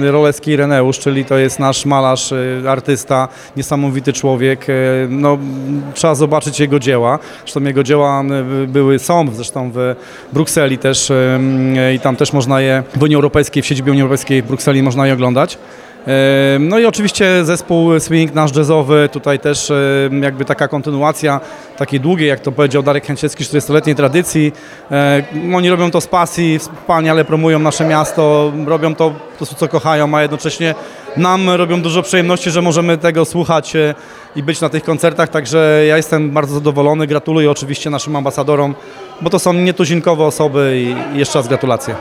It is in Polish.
Rolecki Ireneusz, czyli to jest nasz malarz, y, artysta, niesamowity człowiek. y, No, trzeba zobaczyć jego dzieła. Zresztą jego dzieła y, były, są zresztą w Brukseli też i tam też można je w Unii Europejskiej, w siedzibie Unii Europejskiej w Brukseli można je oglądać. No i oczywiście zespół swing nasz jazzowy, tutaj też jakby taka kontynuacja takiej długiej, jak to powiedział Darek Chęciecki, 40-letniej tradycji. Oni robią to z pasji, wspaniale promują nasze miasto, robią to po prostu co kochają, a jednocześnie nam robią dużo przyjemności, że możemy tego słuchać e, i być na tych koncertach, także ja jestem bardzo zadowolony, gratuluję oczywiście naszym ambasadorom, bo to są nietuzinkowe osoby i jeszcze raz gratulacje.